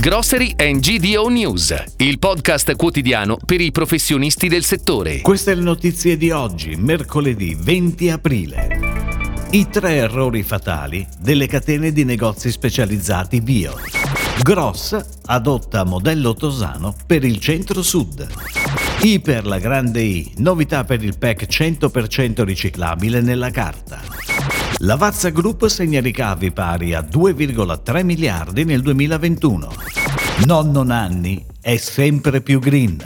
Grocery and GDO News, il podcast quotidiano per i professionisti del settore. Queste le notizie di oggi, mercoledì 20 aprile. I tre errori fatali delle catene di negozi specializzati bio. Gross adotta modello Tosano per il centro-sud. I per la grande I, novità per il pack 100% riciclabile nella carta. Lavazza Group segna ricavi pari a 2,3 miliardi nel 2021. Nonno Nanni è sempre più green.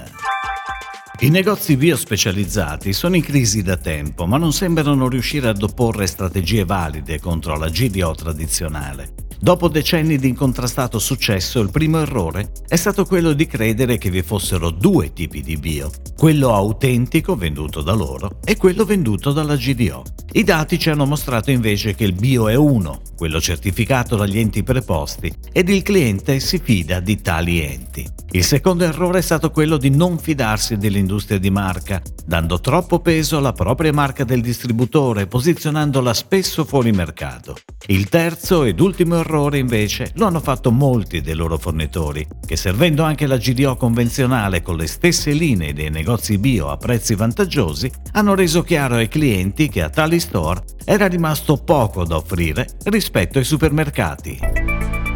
I negozi bio specializzati sono in crisi da tempo, ma non sembrano riuscire ad opporre strategie valide contro la GDO tradizionale. Dopo decenni di incontrastato successo, il primo errore è stato quello di credere che vi fossero due tipi di bio, quello autentico venduto da loro e quello venduto dalla GDO. I dati ci hanno mostrato invece che il bio è uno, quello certificato dagli enti preposti, ed il cliente si fida di tali enti. Il secondo errore è stato quello di non fidarsi dell'industria di marca, dando troppo peso alla propria marca del distributore, posizionandola spesso fuori mercato. Il terzo ed ultimo errore invece lo hanno fatto molti dei loro fornitori, che servendo anche la GDO convenzionale con le stesse linee dei negozi bio a prezzi vantaggiosi, hanno reso chiaro ai clienti che a tali store era rimasto poco da offrire rispetto ai supermercati.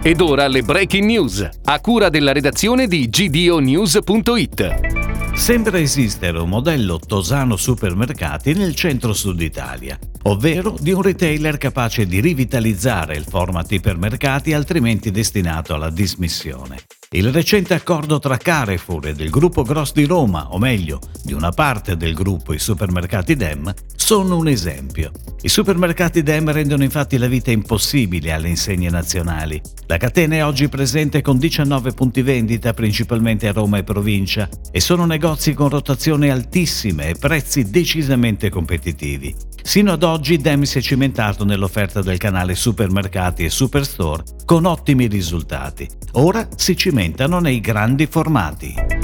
Ed ora le breaking news, a cura della redazione di gdonews.it. Sembra esistere un modello Tosano Supermercati nel centro-sud Italia, ovvero di un retailer capace di rivitalizzare il format ipermercati altrimenti destinato alla dismissione. Il recente accordo tra Carrefour e del gruppo Gross di Roma, o meglio, di una parte del gruppo i supermercati Dem, sono un esempio. I supermercati Dem rendono infatti la vita impossibile alle insegne nazionali. La catena è oggi presente con 19 punti vendita principalmente a Roma e provincia e sono negozi con rotazione altissime e prezzi decisamente competitivi. Sino ad oggi Dem si è cimentato nell'offerta del canale supermercati e superstore con ottimi risultati. Ora si cimentano nei grandi formati.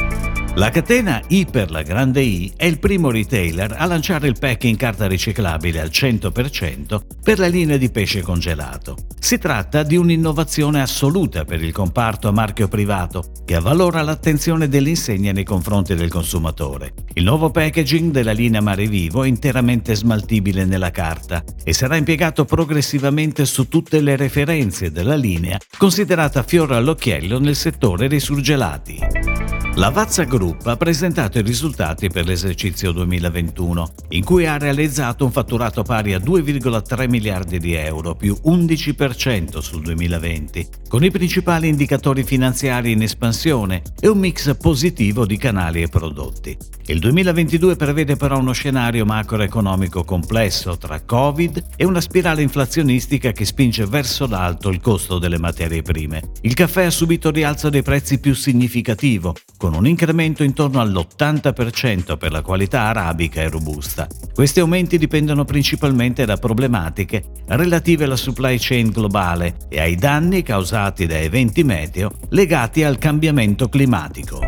La catena I la grande I è il primo retailer a lanciare il pack in carta riciclabile al 100% per la linea di pesce congelato. Si tratta di un'innovazione assoluta per il comparto a marchio privato che avvalora l'attenzione dell'insegna nei confronti del consumatore. Il nuovo packaging della linea Mare Vivo è interamente smaltibile nella carta e sarà impiegato progressivamente su tutte le referenze della linea, considerata fiore all'occhiello nel settore dei surgelati. La Vazza Group ha presentato i risultati per l'esercizio 2021, in cui ha realizzato un fatturato pari a 2,3 miliardi di euro, più 11% sul 2020, con i principali indicatori finanziari in espansione e un mix positivo di canali e prodotti. Il 2022 prevede però uno scenario macroeconomico complesso tra Covid e una spirale inflazionistica che spinge verso l'alto il costo delle materie prime. Il caffè ha subito rialzo dei prezzi più significativo, con un incremento intorno all'80% per la qualità arabica e robusta. Questi aumenti dipendono principalmente da problematiche relative alla supply chain globale e ai danni causati da eventi meteo legati al cambiamento climatico.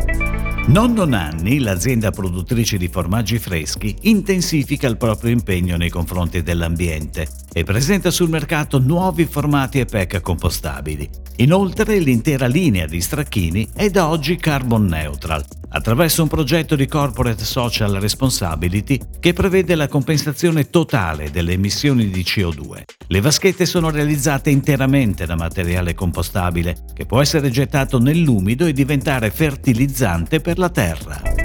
Nonno Nanni, l'azienda produttrice di formaggi freschi, intensifica il proprio impegno nei confronti dell'ambiente e presenta sul mercato nuovi formati e pack compostabili. Inoltre l'intera linea di stracchini è da oggi carbon neutral, attraverso un progetto di Corporate Social Responsibility che prevede la compensazione totale delle emissioni di CO2. Le vaschette sono realizzate interamente da materiale compostabile che può essere gettato nell'umido e diventare fertilizzante per la terra.